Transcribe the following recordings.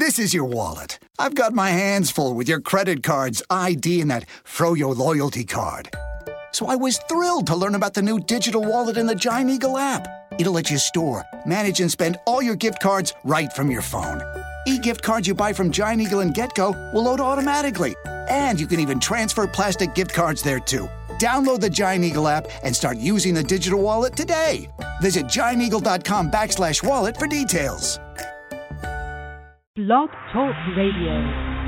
This is your wallet. I've got my hands full with your credit cards, ID, and that Froyo loyalty card. So I was thrilled to learn about the new digital wallet in the Giant Eagle app. It'll let you store, manage, and spend all your gift cards right from your phone. E-gift cards you buy from Giant Eagle and GetGo will load automatically. And you can even transfer plastic gift cards there too. Download the Giant Eagle app and start using the digital wallet today. Visit gianteagle.com backslash wallet for details. Blog Talk Radio.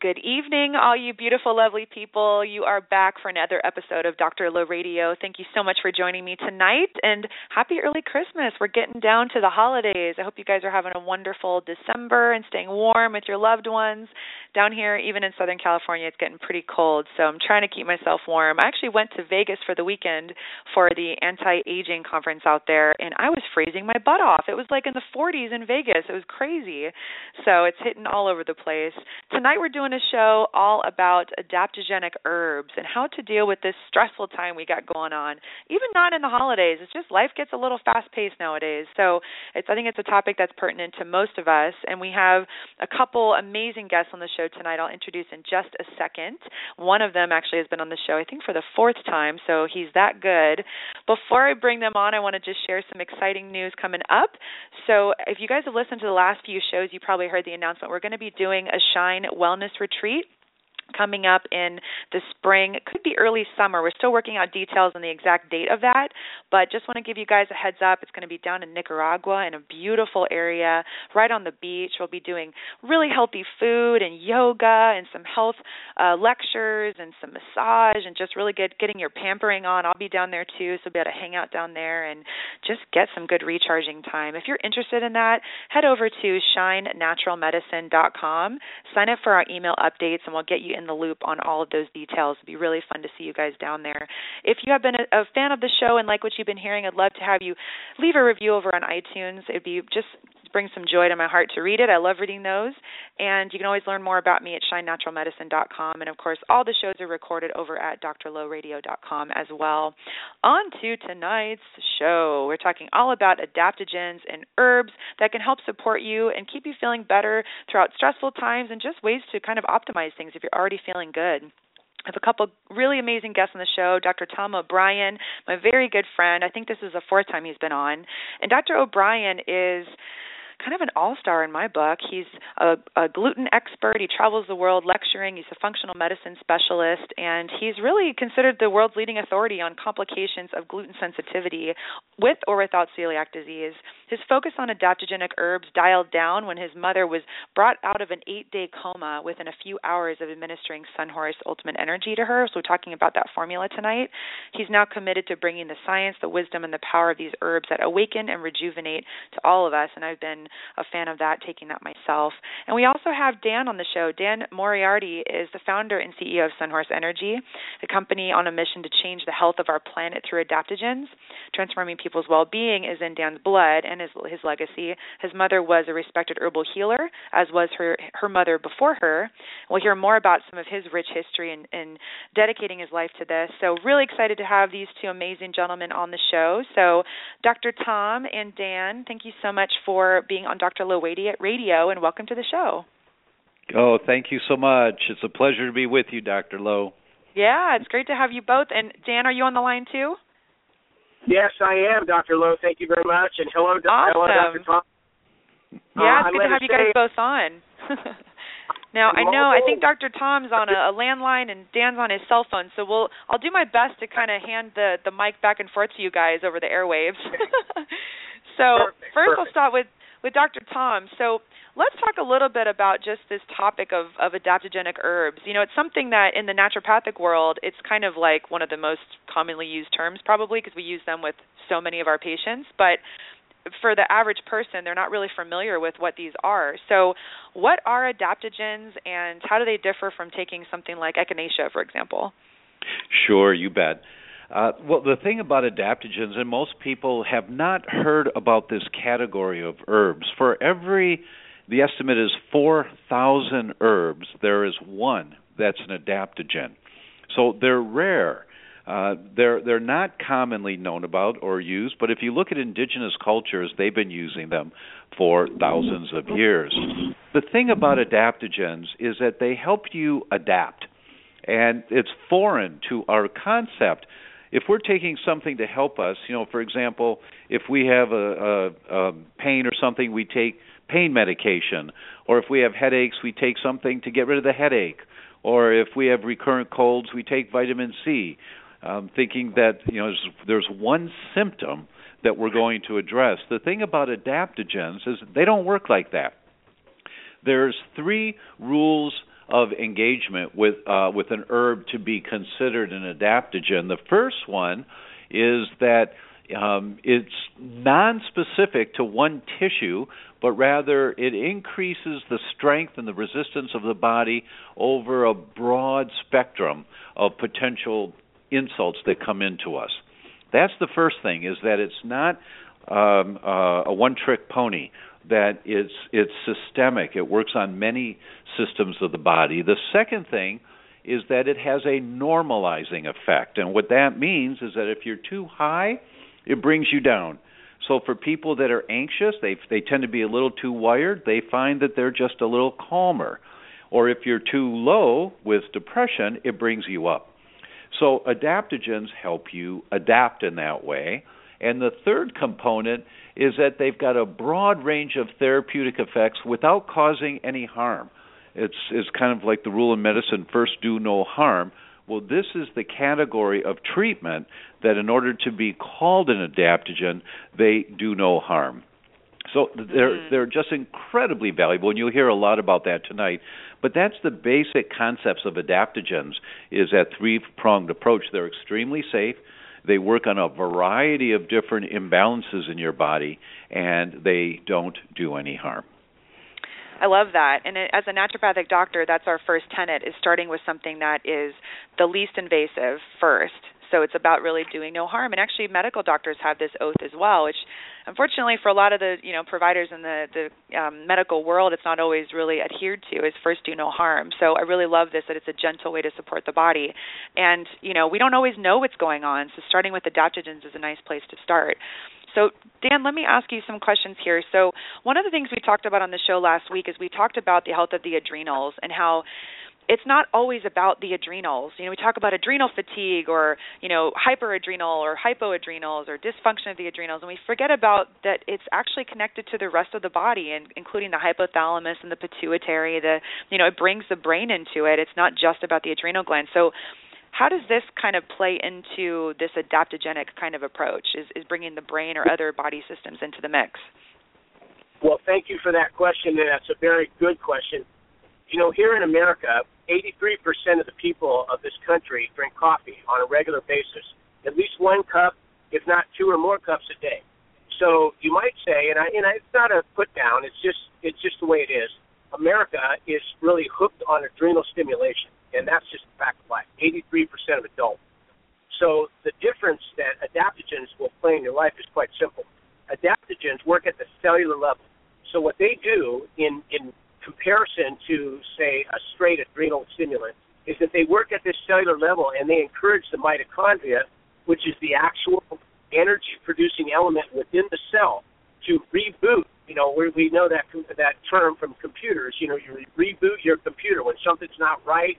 Good evening, all you beautiful, lovely people. You are back for another episode of Dr. Low Radio. Thank you so much for joining me tonight and happy early Christmas. We're getting down to the holidays. I hope you guys are having a wonderful December and staying warm with your loved ones. Down here, even in Southern California, it's getting pretty cold, so I'm trying to keep myself warm. I actually went to Vegas for the weekend for the anti aging conference out there, and I was freezing my butt off. It was like in the 40s in Vegas. It was crazy. So it's hitting all over the place. Tonight, we're doing a show all about adaptogenic herbs and how to deal with this stressful time we got going on. Even not in the holidays. It's just life gets a little fast paced nowadays. So it's I think it's a topic that's pertinent to most of us. And we have a couple amazing guests on the show tonight. I'll introduce in just a second. One of them actually has been on the show, I think, for the fourth time, so he's that good. Before I bring them on, I want to just share some exciting news coming up. So, if you guys have listened to the last few shows, you probably heard the announcement. We're going to be doing a Shine Wellness Retreat coming up in the spring. It could be early summer. We're still working out details on the exact date of that, but just want to give you guys a heads up. It's going to be down in Nicaragua in a beautiful area right on the beach. We'll be doing really healthy food and yoga and some health uh, lectures and some massage and just really get getting your pampering on. I'll be down there too, so be able to hang out down there and just get some good recharging time. If you're interested in that, head over to shinenaturalmedicine.com. Sign up for our email updates and we'll get you in the loop on all of those details. It'd be really fun to see you guys down there. If you have been a, a fan of the show and like what you've been hearing, I'd love to have you leave a review over on iTunes. It'd be just brings some joy to my heart to read it. I love reading those. And you can always learn more about me at shinenaturalmedicine.com. And of course, all the shows are recorded over at drlowradio.com as well. On to tonight's show. We're talking all about adaptogens and herbs that can help support you and keep you feeling better throughout stressful times and just ways to kind of optimize things if you're already feeling good. I have a couple really amazing guests on the show. Dr. Tom O'Brien, my very good friend. I think this is the fourth time he's been on. And Dr. O'Brien is kind of an all-star in my book. He's a, a gluten expert. He travels the world lecturing. He's a functional medicine specialist, and he's really considered the world's leading authority on complications of gluten sensitivity with or without celiac disease. His focus on adaptogenic herbs dialed down when his mother was brought out of an eight-day coma within a few hours of administering Sunhorse Ultimate Energy to her. So we're talking about that formula tonight. He's now committed to bringing the science, the wisdom, and the power of these herbs that awaken and rejuvenate to all of us. And I've been a fan of that, taking that myself. And we also have Dan on the show. Dan Moriarty is the founder and CEO of Sunhorse Energy, the company on a mission to change the health of our planet through adaptogens. Transforming people's well-being is in Dan's blood and his his legacy. His mother was a respected herbal healer, as was her her mother before her. We'll hear more about some of his rich history and, and dedicating his life to this. So really excited to have these two amazing gentlemen on the show. So Dr. Tom and Dan, thank you so much for being being on Dr. Low Radio, and welcome to the show. Oh, thank you so much. It's a pleasure to be with you, Dr. Low. Yeah, it's great to have you both. And Dan, are you on the line too? Yes, I am, Dr. Low. Thank you very much. And hello, awesome. hello Dr. Tom. Yeah, uh, it's good to have you guys both on. now I know I think Dr. Tom's on a, a landline and Dan's on his cell phone, so we'll I'll do my best to kind of hand the the mic back and forth to you guys over the airwaves. so perfect, first, perfect. I'll start with with Dr. Tom. So let's talk a little bit about just this topic of, of adaptogenic herbs. You know, it's something that in the naturopathic world, it's kind of like one of the most commonly used terms, probably because we use them with so many of our patients. But for the average person, they're not really familiar with what these are. So, what are adaptogens, and how do they differ from taking something like echinacea, for example? Sure, you bet. Uh, well, the thing about adaptogens, and most people have not heard about this category of herbs. For every, the estimate is 4,000 herbs, there is one that's an adaptogen. So they're rare. Uh, they're they're not commonly known about or used, but if you look at indigenous cultures, they've been using them for thousands of years. The thing about adaptogens is that they help you adapt, and it's foreign to our concept. If we're taking something to help us, you know, for example, if we have a, a, a pain or something, we take pain medication, or if we have headaches, we take something to get rid of the headache, or if we have recurrent colds, we take vitamin C um, thinking that you know there's, there's one symptom that we're going to address. The thing about adaptogens is they don't work like that. There's three rules of engagement with uh, with an herb to be considered an adaptogen. The first one is that um, it's non-specific to one tissue, but rather it increases the strength and the resistance of the body over a broad spectrum of potential insults that come into us. That's the first thing is that it's not um, uh, a one-trick pony. That it's it's systemic. It works on many systems of the body. The second thing is that it has a normalizing effect, and what that means is that if you're too high, it brings you down. So for people that are anxious, they they tend to be a little too wired. They find that they're just a little calmer. Or if you're too low with depression, it brings you up. So adaptogens help you adapt in that way. And the third component is that they've got a broad range of therapeutic effects without causing any harm. It's it's kind of like the rule in medicine first do no harm. Well, this is the category of treatment that in order to be called an adaptogen, they do no harm. So they're mm-hmm. they're just incredibly valuable, and you'll hear a lot about that tonight. But that's the basic concepts of adaptogens is that three-pronged approach. They're extremely safe. They work on a variety of different imbalances in your body, and they don't do any harm. I love that. And as a naturopathic doctor, that's our first tenet is starting with something that is the least invasive first so it's about really doing no harm. And actually, medical doctors have this oath as well, which unfortunately for a lot of the you know providers in the the um, medical world, it's not always really adhered to. Is first do no harm. So I really love this that it's a gentle way to support the body. And you know we don't always know what's going on, so starting with adaptogens is a nice place to start. So, Dan, let me ask you some questions here. So, one of the things we talked about on the show last week is we talked about the health of the adrenals and how it's not always about the adrenals. You know, we talk about adrenal fatigue or, you know, hyperadrenal or hypoadrenals or dysfunction of the adrenals and we forget about that it's actually connected to the rest of the body and including the hypothalamus and the pituitary, the you know, it brings the brain into it. It's not just about the adrenal gland. So how does this kind of play into this adaptogenic kind of approach? Is is bringing the brain or other body systems into the mix? Well, thank you for that question, and that's a very good question. You know, here in America, 83% of the people of this country drink coffee on a regular basis, at least one cup, if not two or more cups a day. So you might say, and I, and I, it's not a put down. It's just, it's just the way it is. America is really hooked on adrenal stimulation, and that's just a fact of life. 83% of adults. So the difference that adaptogens will play in your life is quite simple. Adaptogens work at the cellular level. So what they do in in comparison to, say, a straight adrenal stimulant is that they work at this cellular level and they encourage the mitochondria, which is the actual energy producing element within the cell, to reboot. You know, we, we know that that term from computers. You know, you reboot your computer when something's not right,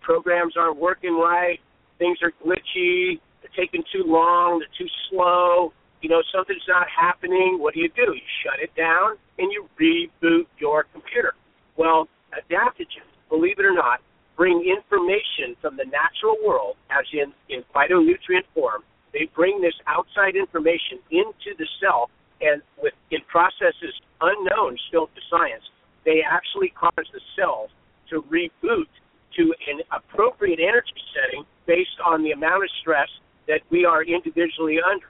programs aren't working right, things are glitchy, they're taking too long, they're too slow. You know, something's not happening. What do you do? You shut it down and you reboot your computer. Well, adaptogens, believe it or not, bring information from the natural world, as in, in phytonutrient form. They bring this outside information into the cell, and with in processes unknown still to science, they actually cause the cells to reboot to an appropriate energy setting based on the amount of stress that we are individually under.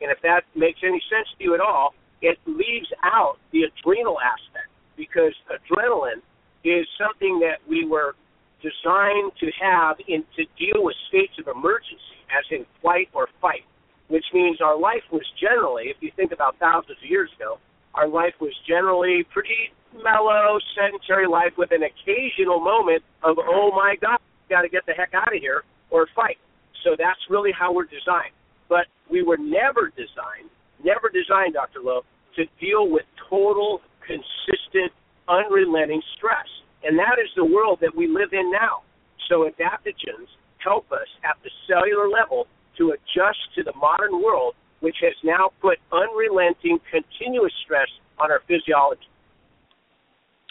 And if that makes any sense to you at all, it leaves out the adrenal aspect because adrenaline is something that we were designed to have in to deal with states of emergency, as in flight or fight, which means our life was generally, if you think about thousands of years ago, our life was generally pretty mellow, sedentary life with an occasional moment of, oh my God, got to get the heck out of here or fight. So that's really how we're designed. But we were never designed, never designed, Dr. Lowe, to deal with total, consistent, unrelenting stress. And that is the world that we live in now. So adaptogens help us at the cellular level to adjust to the modern world, which has now put unrelenting, continuous stress on our physiology.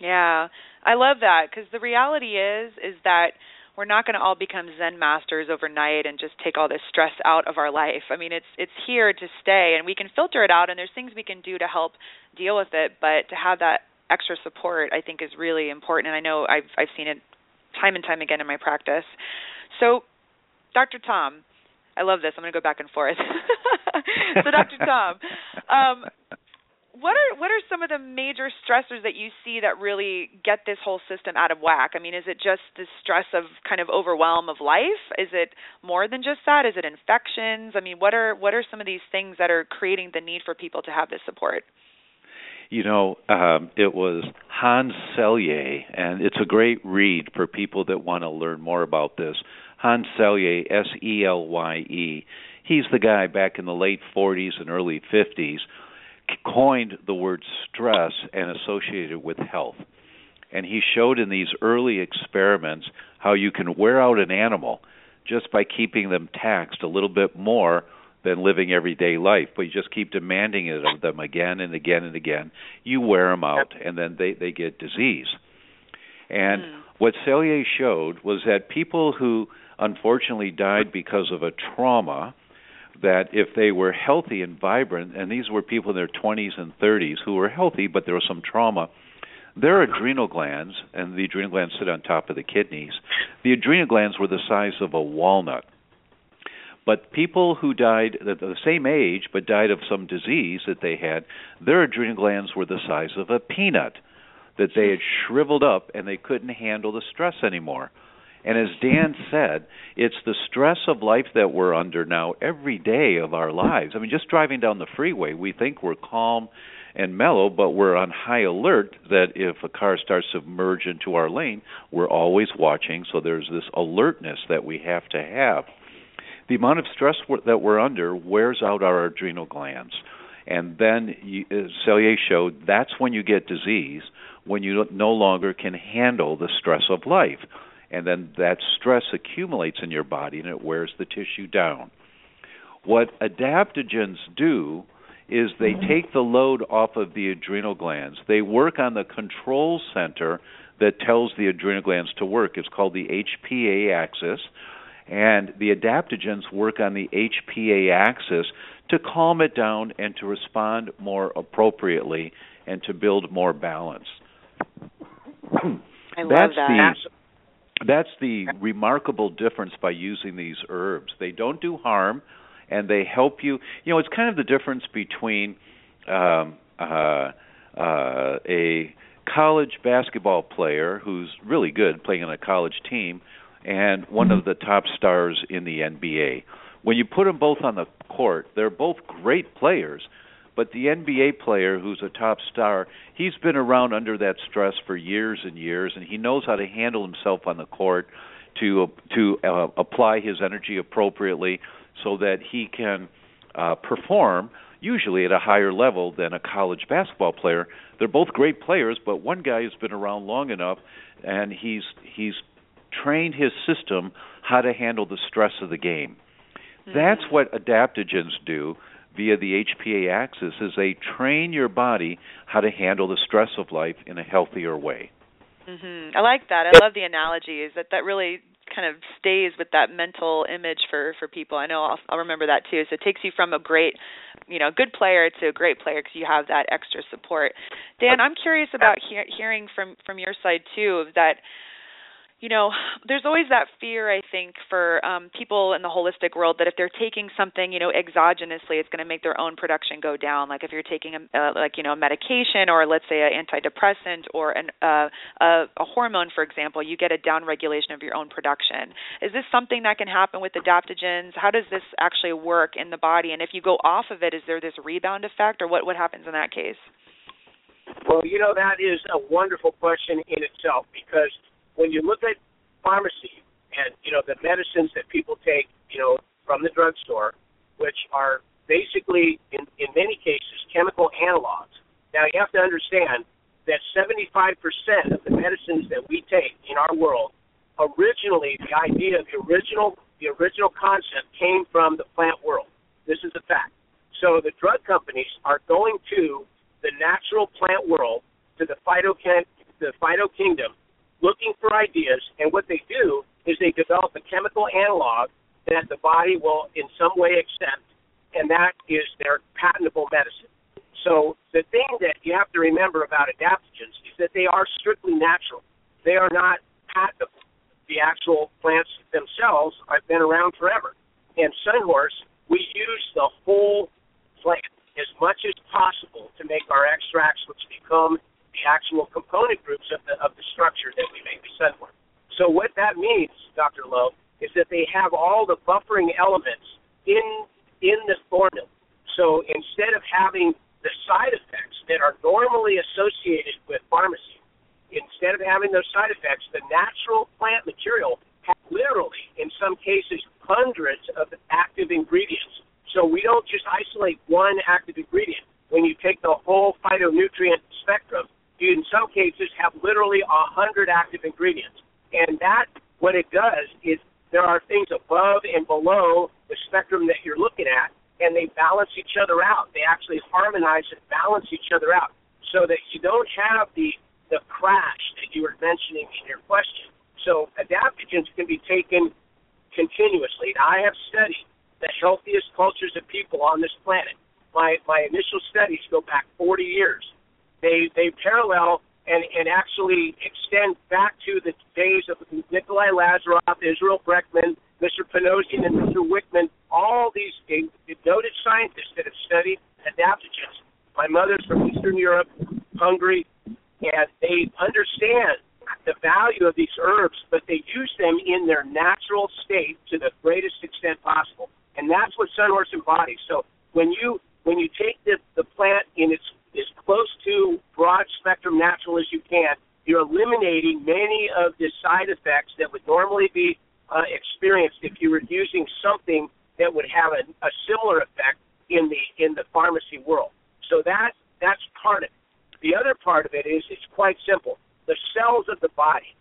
Yeah, I love that because the reality is is that we're not going to all become zen masters overnight and just take all this stress out of our life. I mean, it's it's here to stay and we can filter it out and there's things we can do to help deal with it, but to have that extra support I think is really important and I know I've I've seen it time and time again in my practice. So, Dr. Tom, I love this. I'm going to go back and forth. so, Dr. Tom, um, what are what are some of the major stressors that you see that really get this whole system out of whack? I mean, is it just the stress of kind of overwhelm of life? Is it more than just that? Is it infections? I mean, what are what are some of these things that are creating the need for people to have this support? You know, um, it was Hans Selye, and it's a great read for people that want to learn more about this. Hans Selye, S E L Y E. He's the guy back in the late 40s and early 50s coined the word stress and associated it with health. And he showed in these early experiments how you can wear out an animal just by keeping them taxed a little bit more than living everyday life, but you just keep demanding it of them again and again and again. You wear them out, and then they they get disease. And mm. what Selye showed was that people who unfortunately died because of a trauma that if they were healthy and vibrant, and these were people in their 20s and 30s who were healthy, but there was some trauma, their adrenal glands, and the adrenal glands sit on top of the kidneys, the adrenal glands were the size of a walnut. But people who died at the same age but died of some disease that they had, their adrenal glands were the size of a peanut, that they had shriveled up and they couldn't handle the stress anymore. And as Dan said, it's the stress of life that we're under now every day of our lives. I mean, just driving down the freeway, we think we're calm and mellow, but we're on high alert that if a car starts to merge into our lane, we're always watching. So there's this alertness that we have to have. The amount of stress that we're under wears out our adrenal glands. And then Selye showed that's when you get disease, when you no longer can handle the stress of life and then that stress accumulates in your body and it wears the tissue down. What adaptogens do is they mm-hmm. take the load off of the adrenal glands. They work on the control center that tells the adrenal glands to work. It's called the HPA axis. And the adaptogens work on the HPA axis to calm it down and to respond more appropriately and to build more balance. I love That's that. That's the remarkable difference by using these herbs. They don't do harm, and they help you. You know, it's kind of the difference between um, uh, uh, a college basketball player who's really good playing on a college team and one of the top stars in the NBA. When you put them both on the court, they're both great players, but the NBA player who's a top star, he's been around under that stress for years and years, and he knows how to handle himself on the court to to uh, apply his energy appropriately so that he can uh, perform usually at a higher level than a college basketball player. They're both great players, but one guy has been around long enough and he's he's trained his system how to handle the stress of the game. Mm-hmm. That's what adaptogens do via the HPA axis is they train your body how to handle the stress of life in a healthier way. Mm-hmm. I like that. I love the analogy. Is that that really kind of stays with that mental image for for people. I know I'll, I'll remember that too. So it takes you from a great, you know, good player to a great player because you have that extra support. Dan, I'm curious about he- hearing from from your side too of that you know, there's always that fear, I think, for um, people in the holistic world that if they're taking something, you know, exogenously, it's going to make their own production go down. Like if you're taking, a, uh, like you know, a medication or let's say an antidepressant or an, uh, a, a hormone, for example, you get a down regulation of your own production. Is this something that can happen with adaptogens? How does this actually work in the body? And if you go off of it, is there this rebound effect, or what what happens in that case? Well, you know, that is a wonderful question in itself because when you look at pharmacy and you know the medicines that people take you know, from the drugstore, which are basically, in, in many cases, chemical analogs. Now, you have to understand that 75% of the medicines that we take in our world, originally, the idea, the original, the original concept came from the plant world. This is a fact. So the drug companies are going to the natural plant world, to the phytokin, the phyto kingdom, looking for ideas, and what they do is they develop a chemical analog that the body will in some way accept, and that is their patentable medicine. So the thing that you have to remember about adaptogens is that they are strictly natural. They are not patentable. The actual plants themselves have been around forever. And Sunhorse, we use the whole plant as much as possible to make our extracts, which become the actual component groups of the of the structure that we make the Sunhorse. So what that means, Dr. Lowe, is that they have all the buffering elements in in the formula. So instead of having the side effects that are normally associated with pharmacy, instead of having those side effects, the natural plant material has literally, in some cases, hundreds of active ingredients. So we don't just isolate one active ingredient. When you take the whole phytonutrient spectrum, you in some cases have literally a hundred active ingredients. And that, what it does is there are things above and below the spectrum that you're looking at, and they balance each other out. They actually harmonize and balance each other out so that you don't have the, the crash that you were mentioning in your question. So adaptogens can be taken continuously. Now, I have studied the healthiest cultures of people on this planet. My my initial studies go back 40 years. They they parallel and, and actually extend back to the days of Nikolai Lazarev, Israel Brekhman, Mr. Panossian, and Mr. Wikman, all these noted scientists that have studied adaptogens. My mother's from Eastern Europe, Hungary, and they understand the value of these herbs, but they use them in their natural state to the greatest extent possible. And that's what Sunhorse embodies. So when you when you take the, the plant in its broad spectrum natural as you can, you're eliminating many of the side effects that would normally be uh, experienced if you were using something that would have a, a similar effect in the in the pharmacy world. So that that's part of it. The other part of it is it's quite simple. The cells of the body.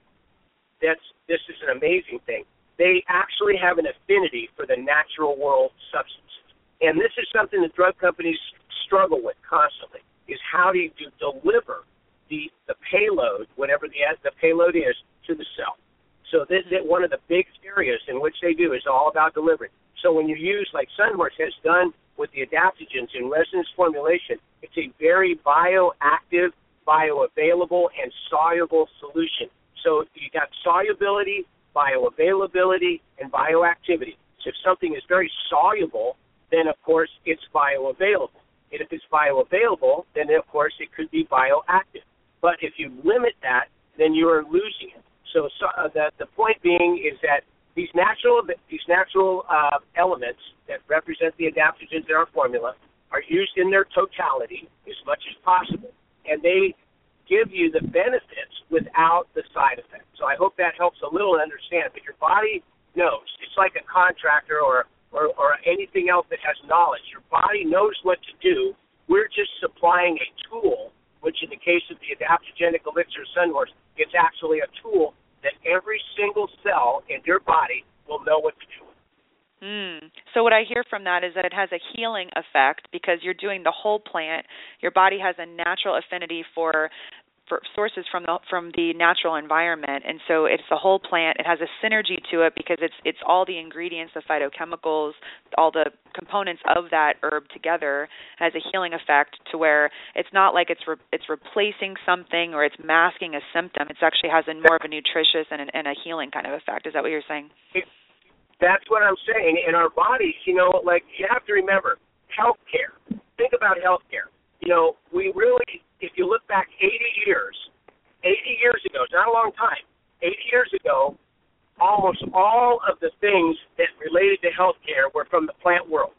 That's this is an amazing thing. They actually have an affinity for the natural world substances, and this is something that drug companies struggle with constantly is how do you deliver the the payload, whatever the the payload is, to the cell. So this is one of the big areas in which they do is all about delivery. So when you use like Sunhorse has done with the adaptogens in resonance formulation, it's a very bioactive, bioavailable, and soluble solution. So you got solubility, bioavailability, and bioactivity. So if something is very soluble, then of course it's bioavailable. And if it's bioavailable, then of course it could be bioactive. But if you limit that, then you are losing it. So, so uh, the the point being is that these natural these natural uh, elements that represent the adaptogens in our formula are used in their totality as much as possible, and they give you the benefits without the side effects. So I hope that helps a little to understand. But your body knows. It's like a contractor or anything else that has knowledge. Your body knows what to do. We're just supplying a tool, which in the case of the adaptogenic elixir sunhorse, it's actually a tool that every single cell in your body will know what to do. Mm. So what I hear from that is that it has a healing effect because you're doing the whole plant. Your body has a natural affinity for for sources from the from the natural environment. And so it's the whole plant. It has a synergy to it because it's it's all the ingredients the phytochemicals all the components of that herb together has a healing effect to where it's not like it's re- it's replacing something or it's masking a symptom. It actually has a more of a nutritious and, and a healing kind of effect. Is that what you're saying? That's what i'm saying. In our bodies you know like you have to remember healthcare. Think about healthcare. You know we really if you look back 80 years, 80 years ago, it's not a long time, 80 years ago, almost all of the things that related to healthcare were from the plant world.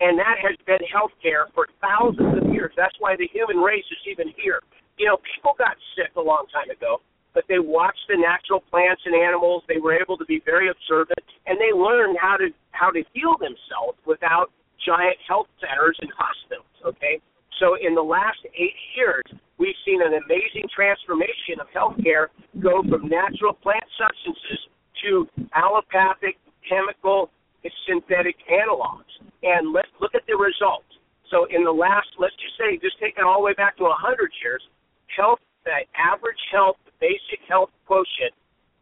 And that has been healthcare for thousands of years. That's why the human race is even here. You know, people got sick a long time ago, but they watched the natural plants and animals. They were able to be very observant, and they learned how to how to heal themselves without giant health centers and hospitals. Okay, so in the last eight years, we've seen an amazing transformation of healthcare go from natural plant substances to allopathic, chemical, synthetic analogs. And let's look at the results. So in the last, let's just say, just take it all the way back to 100 years, health, the average health, the basic health quotient,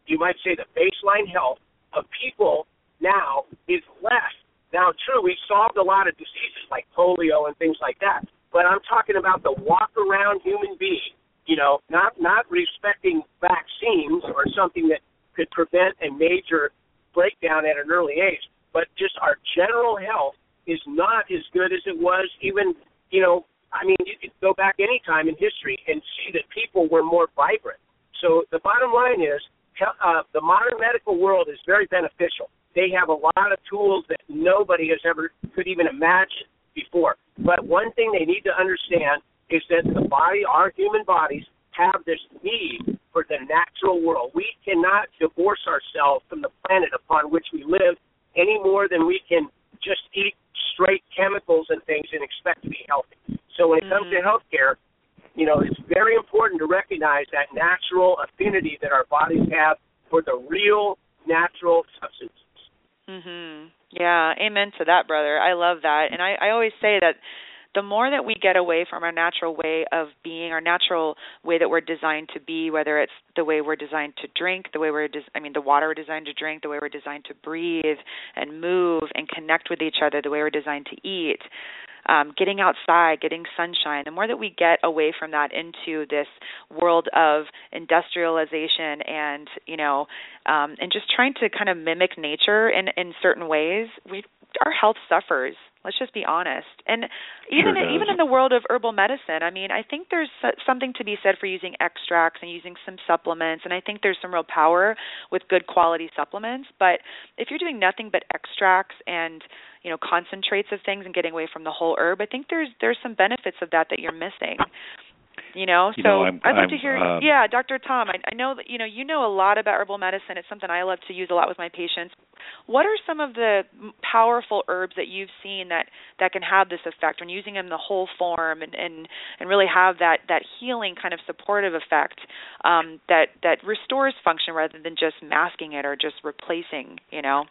you might say the baseline health of people now is less. Now, true, we solved a lot of diseases like polio and things like that, but I'm talking about the walk around human being, you know, not not respecting vaccines or something that could prevent a major breakdown at an early age, but just our general health is not as good as it was even, you know, I mean, you could go back any time in history and see that people were more vibrant. So the bottom line is uh, the modern medical world is very beneficial. They have a lot of tools that nobody has ever could even imagine. But one thing they need to understand is that the body, our human bodies, have this need for the natural world. We cannot divorce ourselves from the planet upon which we live any more than we can just eat straight chemicals and things and expect to be healthy. So when it comes mm-hmm. to healthcare, you know, it's very important to recognize that natural affinity that our bodies have for the real natural substances. Mhm. Yeah, amen to that, brother. I love that. And I I always say that the more that we get away from our natural way of being, our natural way that we're designed to be, whether it's the way we're designed to drink, the way we're des- I mean the water we're designed to drink, the way we're designed to breathe and move and connect with each other, the way we're designed to eat, um, getting outside, getting sunshine, the more that we get away from that into this world of industrialization and you know, um, and just trying to kind of mimic nature in in certain ways, we our health suffers. Let's just be honest. And even sure even in the world of herbal medicine, I mean, I think there's something to be said for using extracts and using some supplements, and I think there's some real power with good quality supplements. But if you're doing nothing but extracts and you know concentrates of things and getting away from the whole herb, I think there's there's some benefits of that that you're missing. You know, you so know, I'm, I'd love I'm, to hear. um, yeah, Dr. Tom, I, I know that you know you know a lot about herbal medicine. It's something I love to use a lot with my patients. What are some of the powerful herbs that you've seen that that can have this effect when using them the whole form and and and really have that that healing kind of supportive effect um, that that restores function rather than just masking it or just replacing. You know.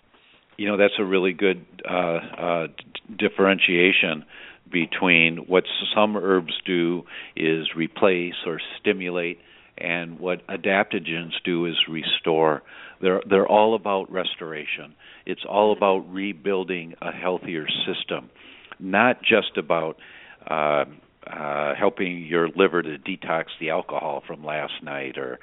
You know that's a really good uh, uh, d- differentiation between what some herbs do is replace or stimulate and what adaptogens do is restore. They're they're all about restoration. It's all about rebuilding a healthier system not just about uh, uh, helping your liver to detox the alcohol from last night or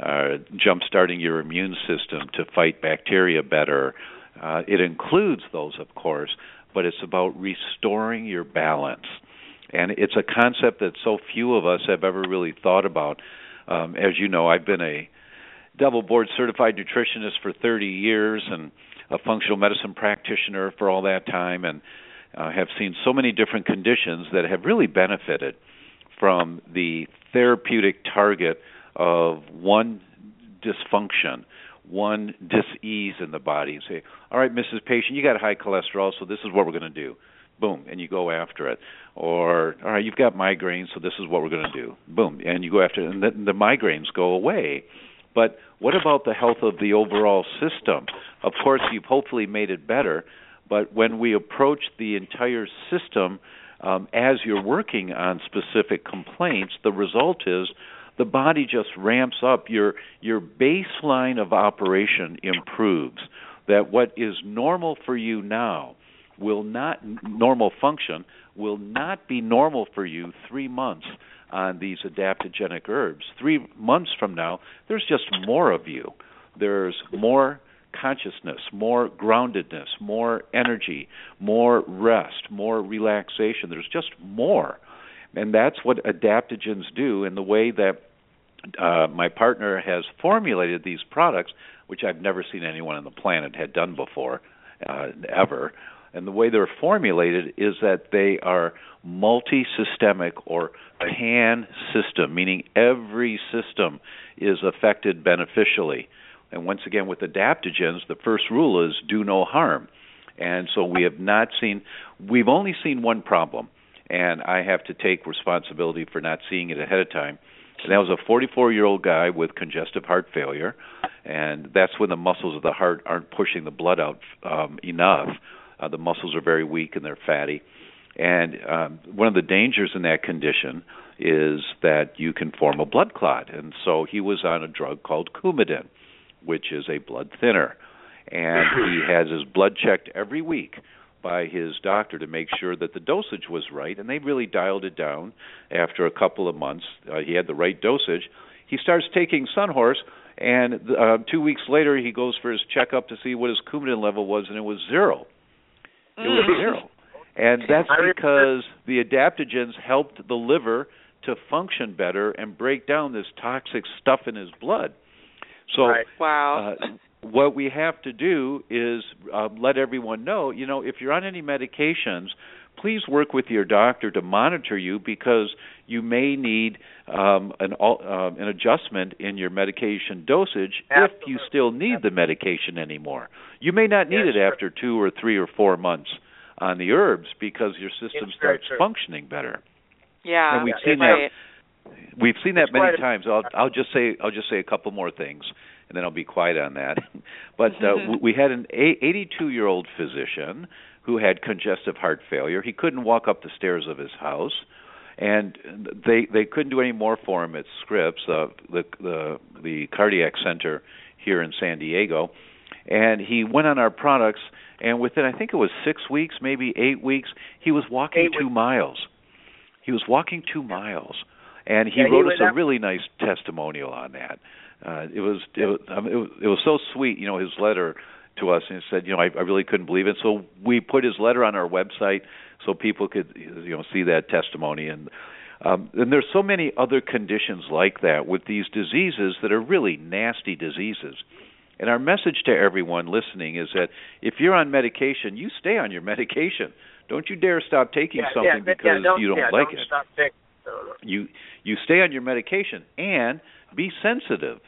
uh, jump starting your immune system to fight bacteria better. Uh, it includes those of course but it's about restoring your balance. And it's a concept that so few of us have ever really thought about. Um, as you know, I've been a double board certified nutritionist for 30 years and a functional medicine practitioner for all that time, and uh, have seen so many different conditions that have really benefited from the therapeutic target of one dysfunction one dis-ease in the body and say, "All right, Mrs. Patient, you got high cholesterol, so this is what we're going to do." Boom, and you go after it. Or, all right, you've got migraines, so this is what we're going to do. Boom, and you go after it, and then the migraines go away. But what about the health of the overall system? Of course, you've hopefully made it better, but when we approach the entire system um, as you're working on specific complaints, the result is the body just ramps up your your baseline of operation improves that what is normal for you now will not normal function will not be normal for you 3 months on these adaptogenic herbs 3 months from now there's just more of you there's more consciousness, more groundedness, more energy, more rest, more relaxation. There's just more. And that's what adaptogens do in the way that uh, my partner has formulated these products, which I've never seen anyone on the planet had done before, uh, ever. And the way they're formulated is that they are multi-systemic or pan system, meaning every system is affected beneficially. And once again, with adaptogens, the first rule is do no harm. And so we have not seen, we've only seen one problem, and I have to take responsibility for not seeing it ahead of time. And that was a 44 year old guy with congestive heart failure, and that's when the muscles of the heart aren't pushing the blood out um, enough. Uh, the muscles are very weak and they're fatty. And um, one of the dangers in that condition is that you can form a blood clot. And so he was on a drug called Coumadin, which is a blood thinner. And he has his blood checked every week by his doctor to make sure that the dosage was right. And they really dialed it down after a couple of months. Uh, he had the right dosage. He starts taking Sunhorse, and uh, two weeks later, he goes for his checkup to see what his Coumadin level was, and it was zero. It was Mm. zero. And that's because the adaptogens helped the liver to function better and break down this toxic stuff in his blood. So Right. Wow. uh, what we have to do is uh, let everyone know, you know, if you're on any medications, please work with your doctor to monitor you because you may need um, an al- um an adjustment in your medication dosage if you still need the medication anymore. You may not need Yes, it sure. after two or three or four months on the herbs because your system It's starts functioning better. yeah. and we've Yeah, seen right. that we've seen that It's many times. I'll I'll just say I'll just say a couple more things, and then I'll be quiet on that. but uh, we had an 82 year old physician who had congestive heart failure. He couldn't walk up the stairs of his house, and they they couldn't do any more for him at Scripps, uh, the the the cardiac center here in San Diego. And he went on our products, and within I think it was six weeks, maybe eight weeks, he was walking Eight two weeks. miles. He was walking two miles, and he Yeah, wrote was us a up- really nice testimonial on that. Uh, it was it was, um, it was it was so sweet, you know, his letter to us, and he said, you know, I, I really couldn't believe it. So we put his letter on our website so people could you know see that testimony and. Um, and there's so many other conditions like that with these diseases that are really nasty diseases. And our message to everyone listening is that if you're on medication, you stay on your medication. Don't you dare stop taking yeah, something yeah, because yeah, don't, you don't yeah, like don't it Stop taking- no, no. you you stay on your medication and be sensitive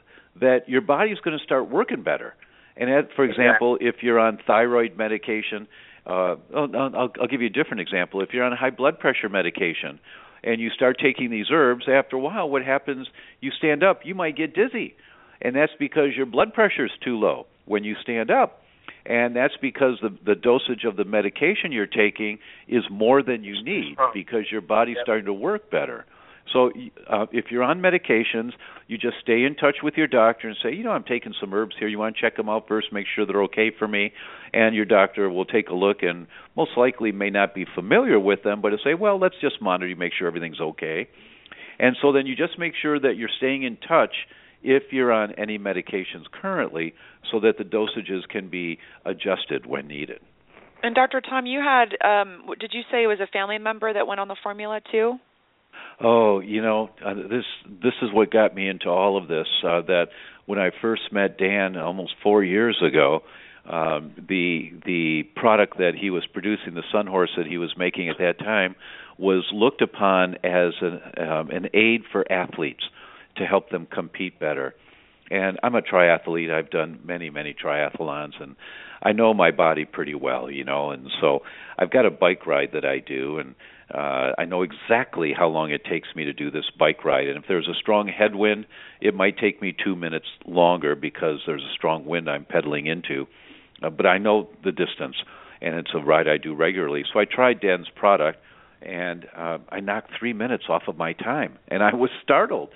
that your body's going to start working better. And at, for example, if you're on thyroid medication, uh, I'll, I'll give you a different example. If you're on high blood pressure medication and you start taking these herbs, after a while, what happens? You stand up, you might get dizzy, and that's because your blood pressure is too low when you stand up. And that's because the the dosage of the medication you're taking is more than you need because your body's Yep. starting to work better. So uh, if you're on medications, you just stay in touch with your doctor and say, you know, I'm taking some herbs here. You want to check them out first, make sure they're okay for me, and your doctor will take a look and most likely may not be familiar with them, but it'll say, well, let's just monitor you, make sure everything's okay. And so then you just make sure that you're staying in touch if you're on any medications currently so that the dosages can be adjusted when needed. And Dr. Tom, you had um did you say it was a family member that went on the formula too? Oh, you know, uh, this this is what got me into all of this. Uh, that when I first met Dan almost four years ago, um, the the product that he was producing, the Sunhorse that he was making at that time, was looked upon as an um, an aid for athletes to help them compete better. And I'm a triathlete. I've done many, many triathlons, and I know my body pretty well, you know. And so I've got a bike ride that I do, and uh, I know exactly how long it takes me to do this bike ride. And if there's a strong headwind, it might take me two minutes longer because there's a strong wind I'm pedaling into. Uh, but I know the distance, and it's a ride I do regularly. So I tried Dan's product, and uh, I knocked three minutes off of my time, and I was startled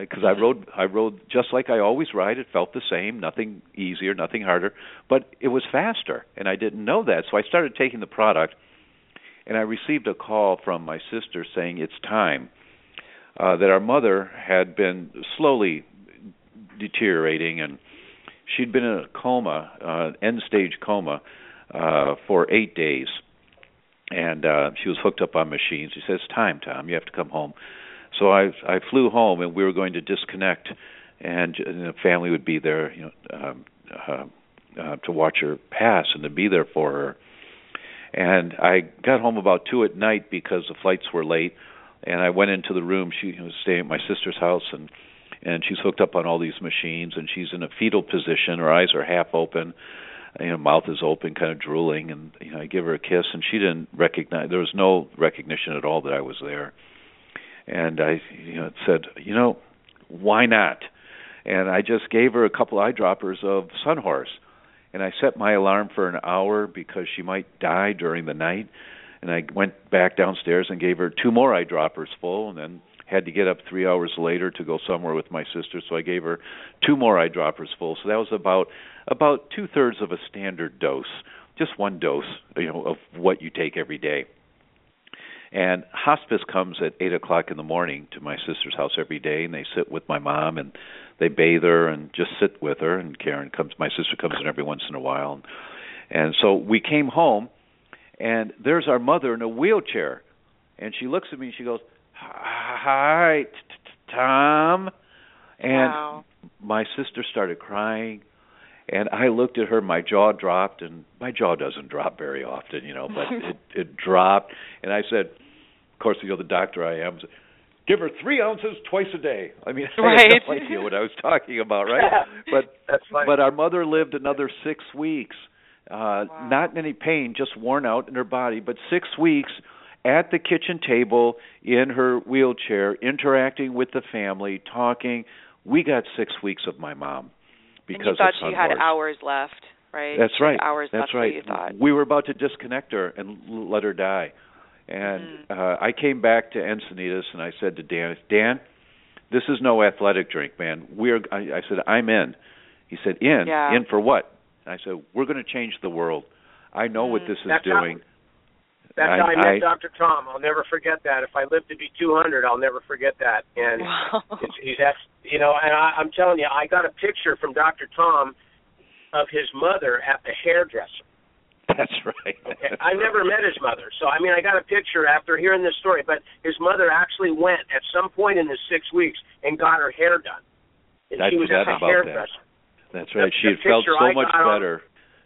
because I rode I rode just like I always ride. It felt the same, nothing easier, nothing harder, but it was faster, and I didn't know that. So I started taking the product, and I received a call from my sister saying it's time. Uh, that our mother had been slowly deteriorating, and she'd been in a coma, uh, end stage coma, uh, for eight days, and uh, she was hooked up on machines. She says, "Time, Tom, you have to come home." So I I flew home, and we were going to disconnect, and, and the family would be there, you know, um, uh, uh, to watch her pass and to be there for her. And I got home about two at night because the flights were late, and I went into the room. She was staying at my sister's house, and and she's hooked up on all these machines, and she's in a fetal position. Her eyes are half open. you know mouth is open, kind of drooling, and you know I give her a kiss, and she didn't recognize. There was no recognition at all that I was there, and I you know said, you know, why not? And I just gave her a couple eyedroppers of Sunhorse, and I set my alarm for an hour because she might die during the night. And I went back downstairs and gave her two more eyedroppers full, and then had to get up three hours later to go somewhere with my sister, so I gave her two more eyedroppers full. So that was about about two thirds of a standard dose, just one dose, you know, of what you take every day. And hospice comes at eight o'clock in the morning to my sister's house every day, and they sit with my mom and they bathe her and just sit with her. And Karen comes, my sister comes in every once in a while, and, and so we came home, and there's our mother in a wheelchair, and she looks at me and she goes, "Hi, Tom," and wow. my sister started crying. And I looked at her, my jaw dropped, and my jaw doesn't drop very often, you know, but it, it dropped. And I said, course, you know, the doctor I am, give her three ounces twice a day. I mean, I right. had no idea what I was talking about, right? but That's funny. but our mother lived another six weeks, uh, Wow. not in any pain, just worn out in her body, but six weeks at the kitchen table in her wheelchair, interacting with the family, talking. We got six weeks of my mom because and you thought of you had Sunhorse. hours left, right? That's right. Hours That's left right. That you thought. We were about to disconnect her and l- let her die. And Mm. uh I came back to Encinitas and I said to Dan, Dan, this is no athletic drink, man. We're I, I said I'm in. He said in. Yeah. In for what? And I said we're going to change the world. I know what Mm. this is That's how- doing. That's I- how I met I- Dr. Tom. I'll never forget that. If I live to be 200, I'll never forget that. And Wow. it's, he's that's you know, and I, I'm telling you, I got a picture from Dr. Tom of his mother at the hairdresser. That's right. Okay, I never met his mother, so I mean, I got a picture after hearing this story. But his mother actually went at some point in the six weeks and got her hair done. And I she was at forgot the about that. hairdresser. That's right. The- she the had felt so I much got on- better.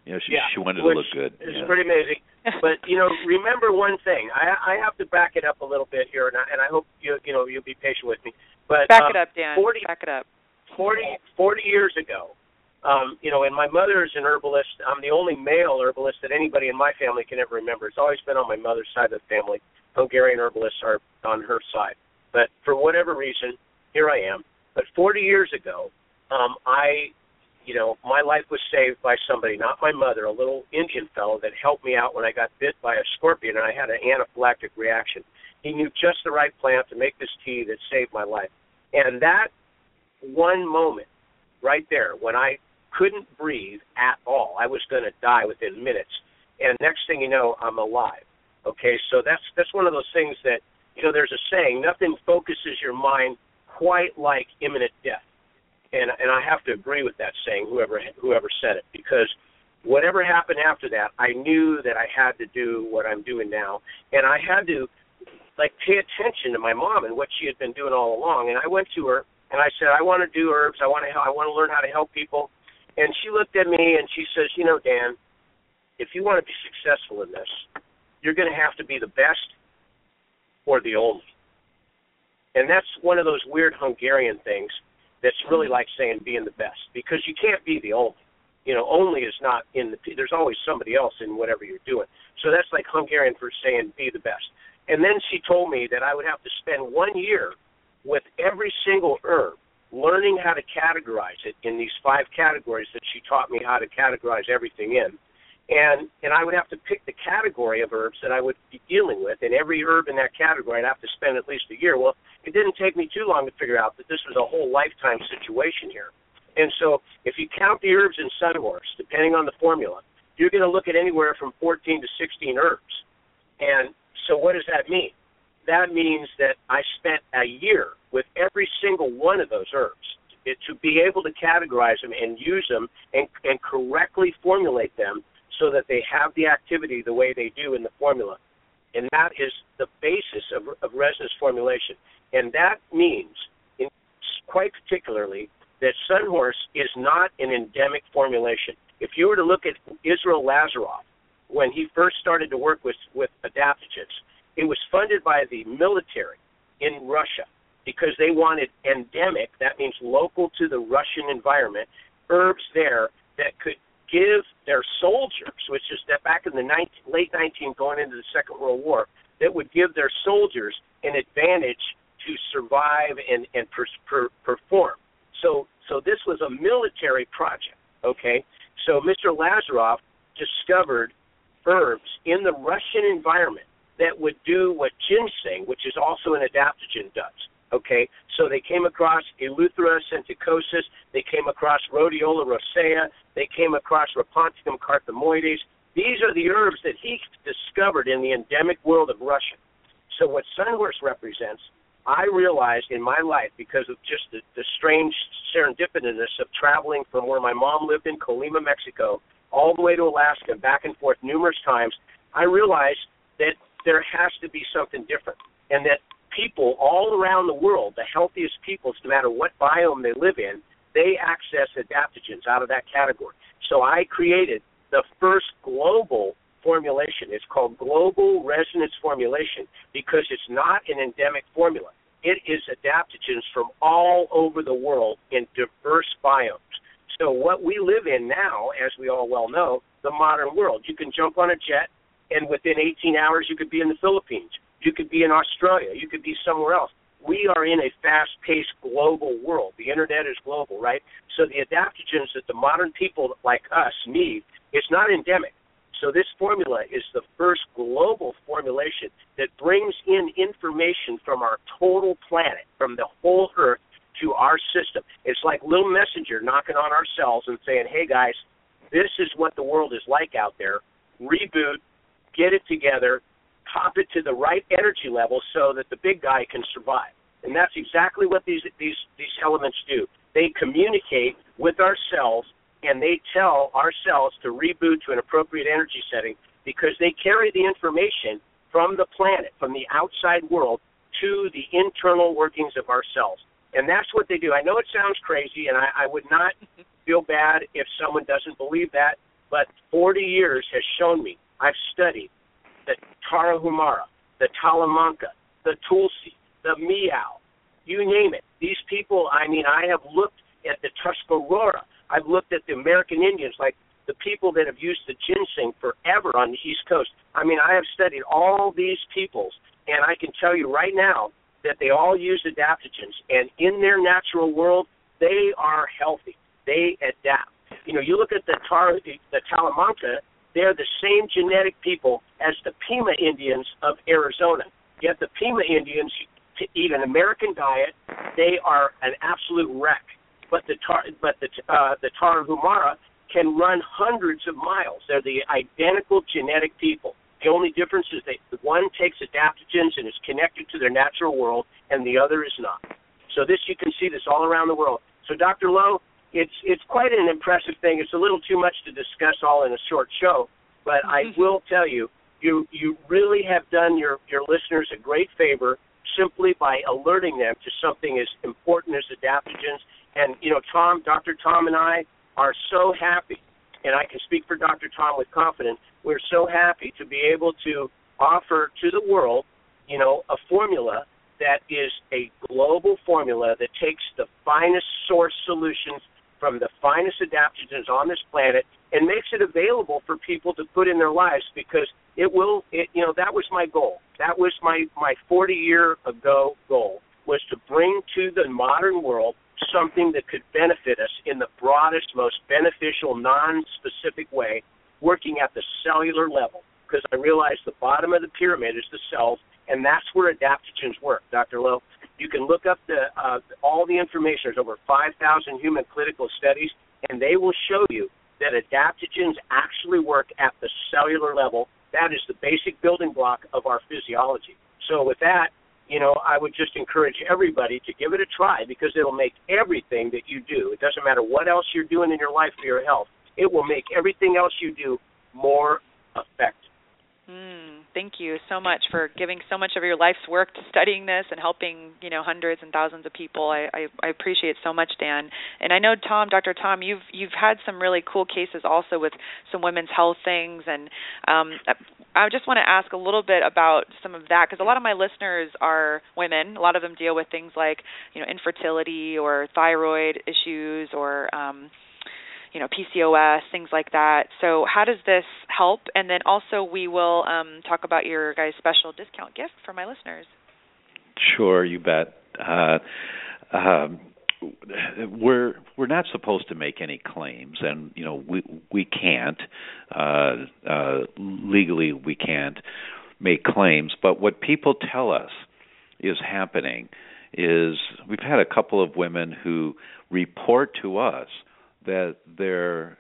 You know, she yeah, she wanted to look good. It's yeah. pretty amazing. But you know, remember one thing. I I have to back it up a little bit here, and I, and I hope you you know you'll be patient with me. But Back um, it up, Dan. 40 Back it up. 40, 40 years ago, um, you know, and my mother is an herbalist. I'm the only male herbalist that anybody in my family can ever remember. It's always been on my mother's side of the family. Hungarian herbalists are on her side. But for whatever reason, here I am. But 40 years ago, um, I, you know, my life was saved by somebody, not my mother, a little Indian fellow that helped me out when I got bit by a scorpion and I had an anaphylactic reaction. He knew just the right plant to make this tea that saved my life. And that one moment right there when I couldn't breathe at all, I was going to die within minutes. And next thing you know, I'm alive. Okay, so that's that's one of those things that you know. There's a saying: nothing focuses your mind quite like imminent death. And and I have to agree with that saying. Whoever whoever said it, because whatever happened after that, I knew that I had to do what I'm doing now, and I had to like pay attention to my mom and what she had been doing all along. And I went to her and I said, I want to do herbs. I want to I want to learn how to help people. And she looked at me and she says, you know, Dan, if you want to be successful in this, you're going to have to be the best or the only. And that's one of those weird Hungarian things that's really mm-hmm. like saying being the best because you can't be the only. You know, only is not in the. There's always somebody else in whatever you're doing. So that's like Hungarian for saying be the best. And then she told me that I would have to spend one year with every single herb, learning how to categorize it in these five categories that she taught me how to categorize everything in. And and I would have to pick the category of herbs that I would be dealing with, and every herb in that category I'd have to spend at least a year. Well, it didn't take me too long to figure out that this was a whole lifetime situation here. And so, if you count the herbs in Sunhorse, depending on the formula, you're going to look at anywhere from 14 to 16 herbs. And so, what does that mean? That means that I spent a year with every single one of those herbs it, to be able to categorize them and use them and, and correctly formulate them so that they have the activity the way they do in the formula. And that is the basis of, of formulation. And that means, in, quite particularly, that Sunhorse is not an endemic formulation. If you were to look at Israel Lazarev, when he first started to work with, with adaptogens, it was funded by the military in Russia because they wanted endemic, that means local to the Russian environment, herbs there that could give their soldiers, which is that back in the 19, late 19, going into the Second World War, that would give their soldiers an advantage to survive and and per, per, perform. So so this was a military project. Okay, so Mr. Lazarev discovered herbs in the Russian environment that would do what ginseng, which is also an adaptogen, does. Okay, so they came across Eleuthera senticosus, they came across Rhodiola rosea, they came across Rhaponticum carthamoides. These are the herbs that he discovered in the endemic world of Russia. So what Sunhorse represents, I realized in my life because of just the, the strange serendipitousness of traveling from where my mom lived in Colima, Mexico, all the way to Alaska back and forth numerous times, I realized that there has to be something different and that people all around the world, the healthiest peoples, no matter what biome they live in, they access adaptogens out of that category. So I created the first global formulation. It's called global resonance formulation because it's not an endemic formula. It is adaptogens from all over the world in diverse biomes. So what we live in now, as we all well know, the modern world. You can jump on a jet and within 18 hours you could be in the Philippines. You could be in Australia. You could be somewhere else. We are in a fast-paced global world. The internet is global, right? So the adaptogens that the modern people like us need is not endemic. So this formula is the first global formulation that brings in information from our total planet, from the whole Earth to our system. It's like little messenger knocking on our cells and saying, "Hey guys, this is what the world is like out there. Reboot, get it together, top it to the right energy level so that the big guy can survive." And that's exactly what these these these elements do. They communicate with our cells and they tell our cells to reboot to an appropriate energy setting because they carry the information from the planet, from the outside world, to the internal workings of our cells. And that's what they do. I know it sounds crazy, and I, I would not feel bad if someone doesn't believe that, but 40 years has shown me. I've studied the Tarahumara, the Talamanca, the Tulsi, the Miao, you name it. These people, I mean, I have looked at the Tuscarora, I've looked at the American Indians, like the people that have used the ginseng forever on the East Coast. I mean, I have studied all these peoples, and I can tell you right now that they all use adaptogens, and in their natural world, they are healthy. They adapt. You know, you look at the Tar, the Talamanca, they're the same genetic people as the Pima Indians of Arizona. Yet the Pima Indians eat an American diet. They are an absolute wreck but the tar, but the uh, the Tarahumara can run hundreds of miles. They're the identical genetic people. The only difference is that one takes adaptogens and is connected to their natural world, and the other is not. So this you can see this all around the world. So Dr. Lowe, it's it's quite an impressive thing. It's a little too much to discuss all in a short show, but I mm-hmm. will tell you, you you really have done your your listeners a great favor simply by alerting them to something as important as adaptogens and you know, Tom, Dr. Tom, and I are so happy, and I can speak for Dr. Tom with confidence. We're so happy to be able to offer to the world, you know, a formula that is a global formula that takes the finest source solutions from the finest adaptogens on this planet and makes it available for people to put in their lives because it will it, you know that was my goal that was my my 40 year ago goal was to bring to the modern world something that could benefit us in the broadest, most beneficial, non specific way, working at the cellular level. Because I realized the bottom of the pyramid is the cells, and that's where adaptogens work, Dr. Lowe. You can look up the uh, all the information. There's over 5,000 human clinical studies, and they will show you that adaptogens actually work at the cellular level. That is the basic building block of our physiology. So, with that, you know, I would just encourage everybody to give it a try because it'll make everything that you do, it doesn't matter what else you're doing in your life for your health, it will make everything else you do more effective. Mm, thank you so much for giving so much of your life's work to studying this and helping you know hundreds and thousands of people. I, I, I appreciate so much, Dan. And I know Tom, Dr. Tom, you've you've had some really cool cases also with some women's health things, and um, I just want to ask a little bit about some of that because a lot of my listeners are women. A lot of them deal with things like you know infertility or thyroid issues or um, you know, PCOS, things like that. So, how does this help? And then also, we will um, talk about your guys' special discount gift for my listeners. Sure, you bet. Uh, um, we're we're not supposed to make any claims, and you know we we can't uh, uh, legally we can't make claims. But what people tell us is happening is we've had a couple of women who report to us that their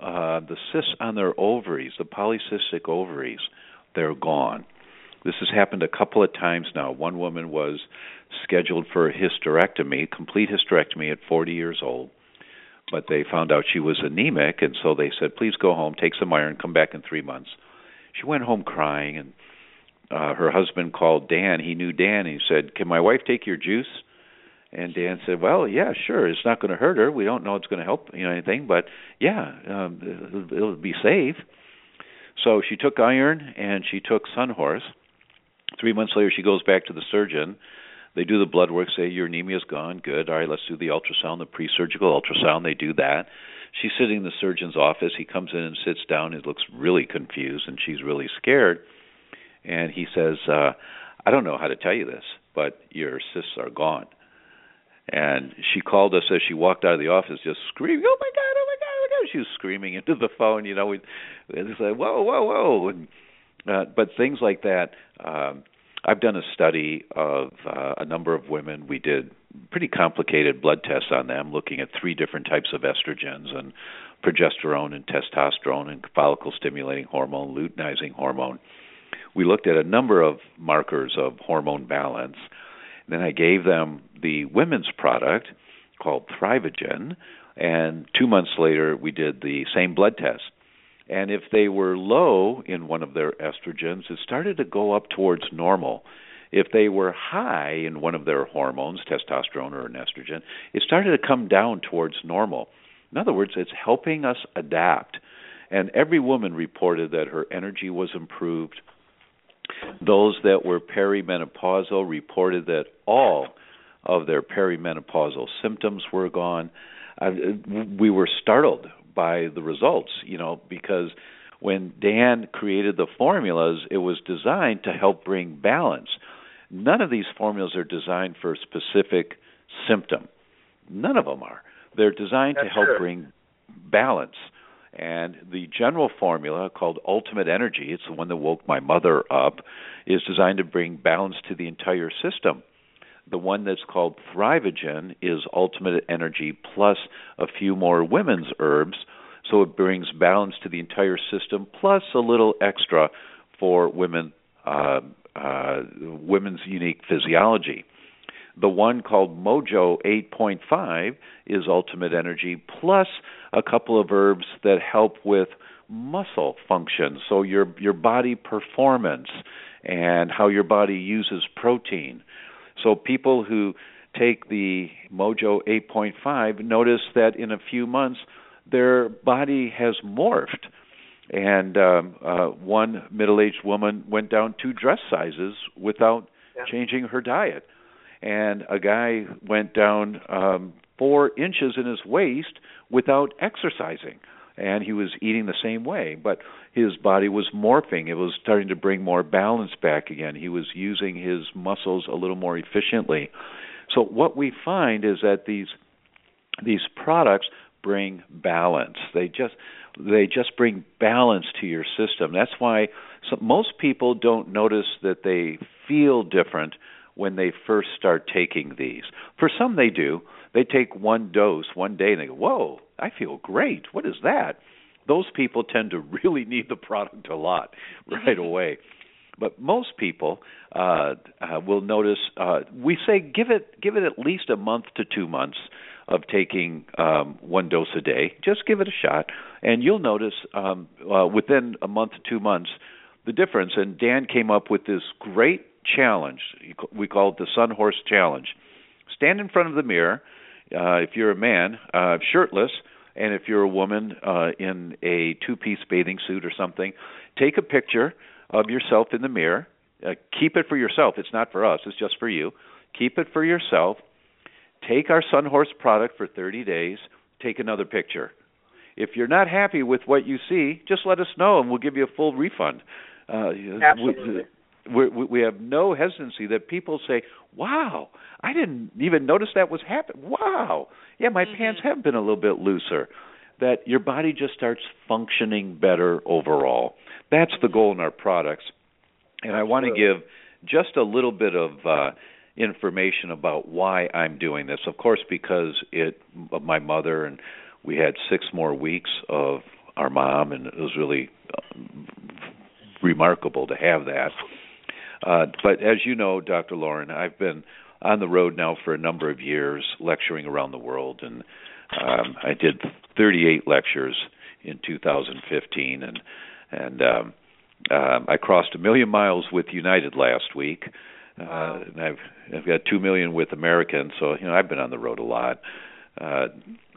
uh, the cysts on their ovaries, the polycystic ovaries, they're gone. This has happened a couple of times now. One woman was scheduled for a hysterectomy, complete hysterectomy at 40 years old, but they found out she was anemic, and so they said, "Please go home, take some iron, come back in three months." She went home crying, and uh, her husband called Dan. He knew Dan. And he said, "Can my wife take your juice?" And Dan said, "Well, yeah, sure. It's not going to hurt her. We don't know it's going to help you know anything, but yeah, um, it'll, it'll be safe." So she took iron and she took Sunhorse. Three months later, she goes back to the surgeon. They do the blood work, say your anemia's gone, good. All right, let's do the ultrasound, the pre-surgical ultrasound. They do that. She's sitting in the surgeon's office. He comes in and sits down. He looks really confused, and she's really scared. And he says, uh, "I don't know how to tell you this, but your cysts are gone." And she called us as she walked out of the office, just screaming, "Oh my god! Oh my god! Oh my god!" She was screaming into the phone. You know, we it's like, "Whoa, whoa, whoa!" And uh, but things like that. Um, I've done a study of uh, a number of women. We did pretty complicated blood tests on them, looking at three different types of estrogens and progesterone and testosterone and follicle stimulating hormone, luteinizing hormone. We looked at a number of markers of hormone balance. Then I gave them the women's product called Thrivagen, and two months later we did the same blood test. And if they were low in one of their estrogens, it started to go up towards normal. If they were high in one of their hormones, testosterone or an estrogen, it started to come down towards normal. In other words, it's helping us adapt. And every woman reported that her energy was improved. Those that were perimenopausal reported that all of their perimenopausal symptoms were gone. Uh, we were startled by the results, you know, because when Dan created the formulas, it was designed to help bring balance. None of these formulas are designed for a specific symptom. None of them are. They're designed That's to help true. bring balance. And the general formula called Ultimate Energy, it's the one that woke my mother up, is designed to bring balance to the entire system. The one that's called Thrivagen is Ultimate Energy plus a few more women's herbs, so it brings balance to the entire system plus a little extra for women, uh, uh, women's unique physiology. The one called Mojo 8.5 is Ultimate Energy plus a couple of herbs that help with muscle function, so your your body performance and how your body uses protein. So people who take the Mojo 8.5 notice that in a few months their body has morphed. And um, uh, one middle-aged woman went down two dress sizes without Yeah. changing her diet, and a guy went down um, four inches in his waist without exercising. And he was eating the same way, but his body was morphing. It was starting to bring more balance back again. He was using his muscles a little more efficiently. So what we find is that these these products bring balance. They just they just bring balance to your system. That's why so most people don't notice that they feel different when they first start taking these. For some they do. They take one dose one day and they go, "Whoa, I feel great. What is that?" Those people tend to really need the product a lot right away. But most people uh, uh, will notice. Uh, we say give it give it at least a month to two months of taking um, one dose a day. Just give it a shot, and you'll notice um, uh, within a month to two months the difference. And Dan came up with this great challenge. We call it the Sun Horse Challenge. Stand in front of the mirror. Uh, if you're a man, uh, shirtless, and if you're a woman uh, in a two-piece bathing suit or something, take a picture of yourself in the mirror. Uh, keep it for yourself. It's not for us. It's just for you. Keep it for yourself. Take our Sun Horse product for 30 days. Take another picture. if you're not happy with what you see, just let us know and we'll give you a full refund. Uh, Absolutely. We, we, have no hesitancy that people say, "Wow, I didn't even notice that was happening." Wow, yeah, my mm-hmm. pants have been a little bit looser. That your body just starts functioning better overall. That's the goal in our products. And I want to give just a little bit of uh, information about why I'm doing this. Of course, because it of my mother and we had six more weeks of our mom, and it was really uh, remarkable to have that. Uh, but as you know, Dr. Lauren, I've been on the road now for a number of years, lecturing around the world, and um, I did 38 lectures in 2015, and and um, um, I crossed a million miles with United last week, uh, and I've I've got two million with American, so you know I've been on the road a lot, uh,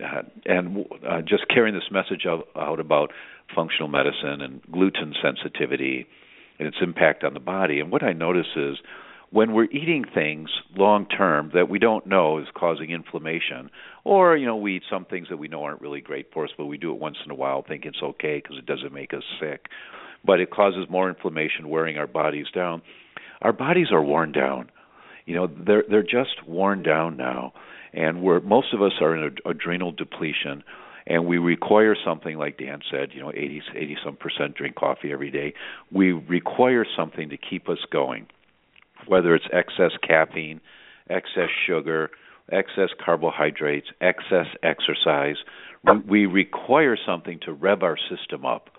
uh, and uh, just carrying this message out, out about functional medicine and gluten sensitivity and its impact on the body. And what I notice is when we're eating things long term that we don't know is causing inflammation, or you know we eat some things that we know aren't really great for us, but we do it once in a while, think it's okay because it doesn't make us sick, but it causes more inflammation, wearing our bodies down. Our bodies are worn down. You know they're they're just worn down now, and we're most of us are in a, adrenal depletion and we require something like Dan said, you know, 80 80 some percent drink coffee every day. We require something to keep us going whether it's excess caffeine, excess sugar, excess carbohydrates, excess exercise. We, require something to rev our system up.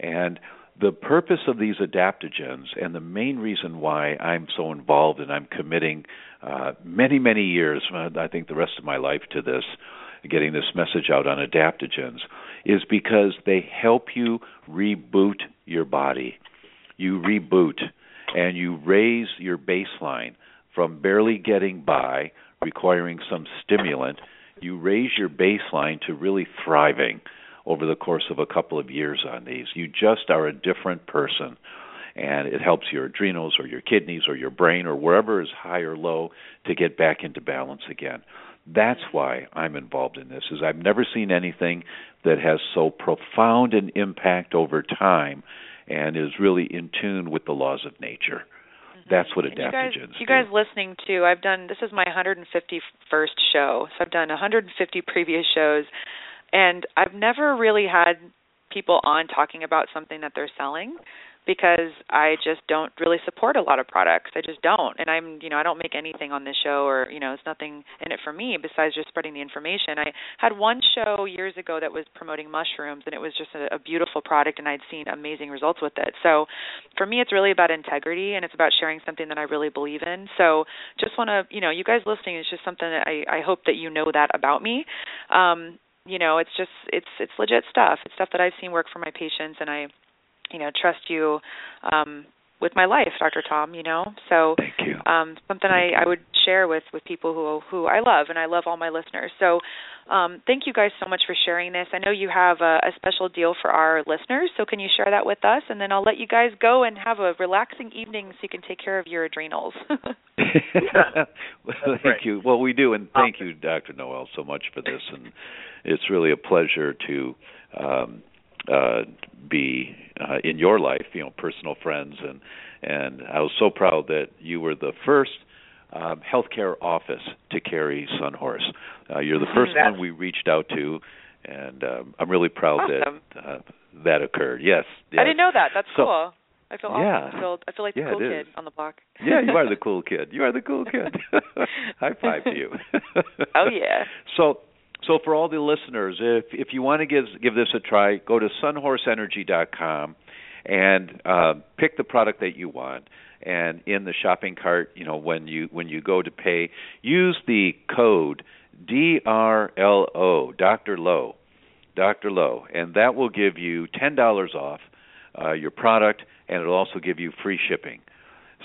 And the purpose of these adaptogens, and the main reason why I'm so involved and I'm committing uh, many, many years, uh, I think the rest of my life to this, getting this message out on adaptogens, is because they help you reboot your body. You reboot and you raise your baseline from barely getting by, requiring some stimulant, you raise your baseline to really thriving over the course of a couple of years on these. You just are a different person. And it helps your adrenals or your kidneys or your brain or wherever is high or low to get back into balance again. That's why I'm involved in this. Is I've never seen anything that has so profound an impact over time and is really in tune with the laws of nature. Mm-hmm. That's what adaptogens. You guys, you guys listening to, I've done. This is my 151st show, so I've done 150 previous shows, and I've never really had people on talking about something that they're selling because I just don't really support a lot of products. I just don't. And I'm, you know, I don't make anything on this show or, you know, it's nothing in it for me besides just spreading the information. I had one show years ago that was promoting mushrooms and it was just a, a beautiful product and I'd seen amazing results with it. So for me it's really about integrity and it's about sharing something that I really believe in. So just want to, you know, you guys listening it's just something that I I hope that you know that about me. Um you know, it's just it's it's legit stuff. It's stuff that I've seen work for my patients and I you know trust you um with my life dr tom you know? So thank you. um something i i would share with with people who who i love and i love all my listeners. So um thank you guys so much for sharing this. I know you have a, a special deal for our listeners so can you share that with us? And then i'll let you guys go and have a relaxing evening so you can take care of your adrenals. Well, thank you. Well we do and thank you dr noel so much for this and it's really a pleasure to um uh, be uh, in your life, you know, personal friends, and and I was so proud that you were the first um, healthcare office to carry Sunhorse. Uh, you're the first That's one we reached out to, and um, I'm really proud awesome. that uh, that occurred. Yes, yes, I didn't know that. That's so, cool. I feel awesome. Yeah. I feel I feel like the Yeah, cool kid on the block. yeah, you are the cool kid. You are the cool kid. High five to you. Oh, yeah. So so for all the listeners, if if you want to give give this a try, go to sunhorseenergy.com and uh, pick the product that you want. And in the shopping cart, you know, when you when you go to pay, use the code DRLO, Dr. Low, Dr. Low, and that will give you ten dollars off uh, your product, and it'll also give you free shipping.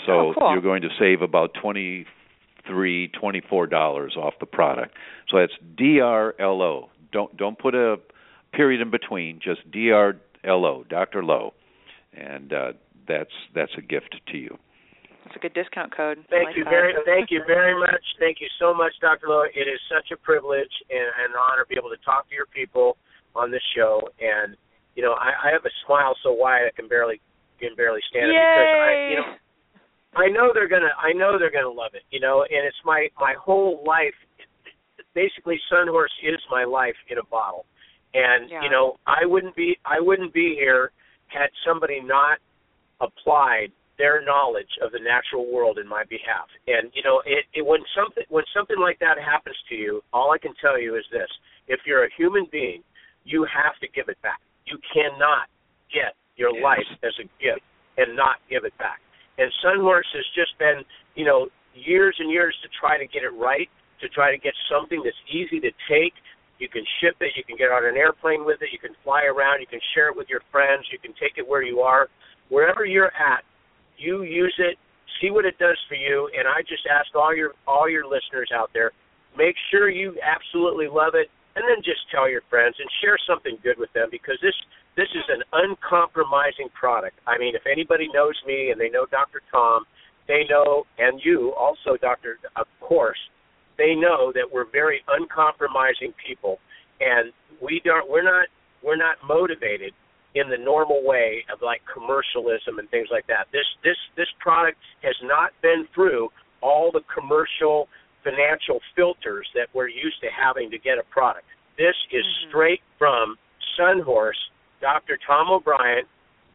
So Oh, cool. you're going to save about twenty three, twenty four dollars off the product. So that's DRLO. Don't don't put a period in between. Just DRLO, Dr. Low, and uh, that's that's a gift to you. It's a good discount code. Thank like you that. very, thank you very much. Thank you so much, Dr. Lowe. It is such a privilege and, and an honor to be able to talk to your people on this show, and you know I, I have a smile so wide I can barely can barely stand Yay! it because I you know I know they're gonna I know they're gonna love it, you know, and it's my my whole life. Basically, Sunhorse is my life in a bottle, and Yeah. you know I wouldn't be I wouldn't be here had somebody not applied their knowledge of the natural world in my behalf. And you know, it, it when something when something like that happens to you, all I can tell you is this: if you're a human being, you have to give it back. You cannot get your Yes. life as a gift and not give it back. And Sunhorse has just been, you know, years and years to try to get it right, to try to get something that's easy to take. You can ship it, you can get on an airplane with it, you can fly around, you can share it with your friends, you can take it where you are. Wherever you're at, you use it, see what it does for you, and I just ask all your all your listeners out there, make sure you absolutely love it and then just tell your friends and share something good with them because this this is an uncompromising product. I mean, if anybody knows me and they know Dr. Tom, they know and you also Dr. of course, they know that we're very uncompromising people and we don't we're not we're not motivated in the normal way of like commercialism and things like that. This this this product has not been through all the commercial financial filters that we're used to having to get a product. This is Mhm. straight from Sunhorse, Dr. Tom O'Bryan,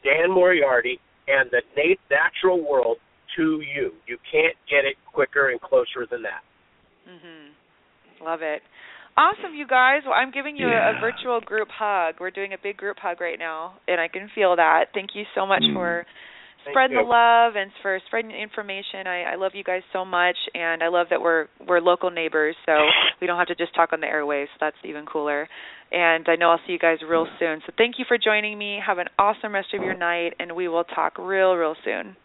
Dan Moriarty, and the nat- natural world to you. You can't get it quicker and closer than that. Mhm. Love it. Awesome, you guys. Well, I'm giving you a, a virtual group hug. We're doing a big group hug right now, and I can feel that. Thank you so much Mm. for Thank spreading you. the love and for spreading the information. I, I love you guys so much, and I love that we're we're local neighbors, so we don't have to just talk on the airwaves. That's even cooler. And I know I'll see you guys real soon. So thank you for joining me. Have an awesome rest of your night, and we will talk real, real soon.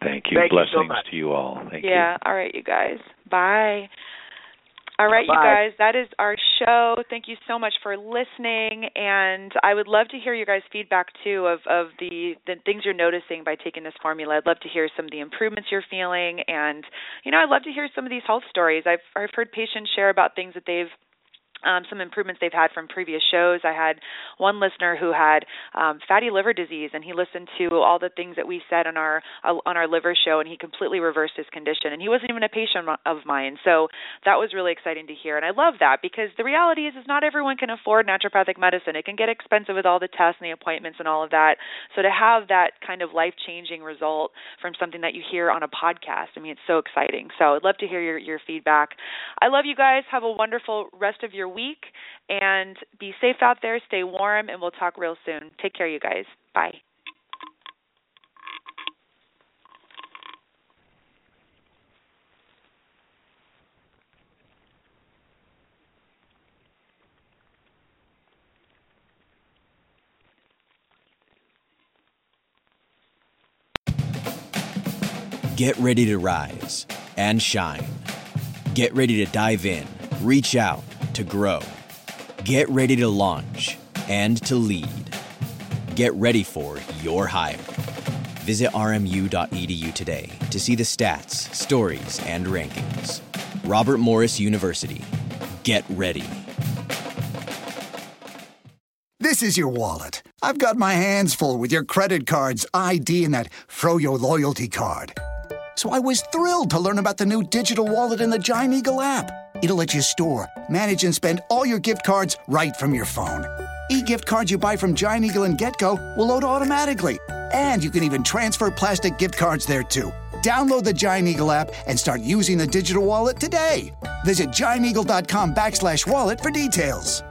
Thank you. Thank you so Blessings to you all. Thank you. yeah. All right, you guys. Bye. All right, you Bye. guys, that is our show. Thank you so much for listening, and I would love to hear your guys' feedback too of of the the things you're noticing by taking this formula. I'd love to hear some of the improvements you're feeling, and you know, I'd love to hear some of these health stories. I've I've heard patients share about things that they've um, some improvements they've had from previous shows. I had one listener who had um, fatty liver disease, and he listened to all the things that we said on our uh, on our liver show, and he completely reversed his condition. And he wasn't even a patient of mine, so that was really exciting to hear. And I love that because the reality is, is not everyone can afford naturopathic medicine. It can get expensive with all the tests and the appointments and all of that. So to have that kind of life changing result from something that you hear on a podcast, I mean, it's so exciting. So I'd love to hear your your feedback. I love you guys. Have a wonderful rest of your week and be safe out there. Stay warm, and we'll talk real soon. Take care, you guys. Bye. Get ready to rise and shine. Get ready to dive in, reach out, to grow. Get ready to launch and to lead. Get ready for your hire. Visit rmu.edu today to see the stats, stories, and rankings. Robert Morris University. Get ready. This is your wallet. I've got my hands full with your credit cards, ID, and that Froyo loyalty card. So I was thrilled to learn about the new digital wallet in the Giant Eagle app. It'll let you store, manage, and spend all your gift cards right from your phone. E-gift cards you buy from Giant Eagle and GetGo will load automatically. And you can even transfer plastic gift cards there too. Download the Giant Eagle app and start using the digital wallet today. Visit gianteagle.com backslash wallet for details.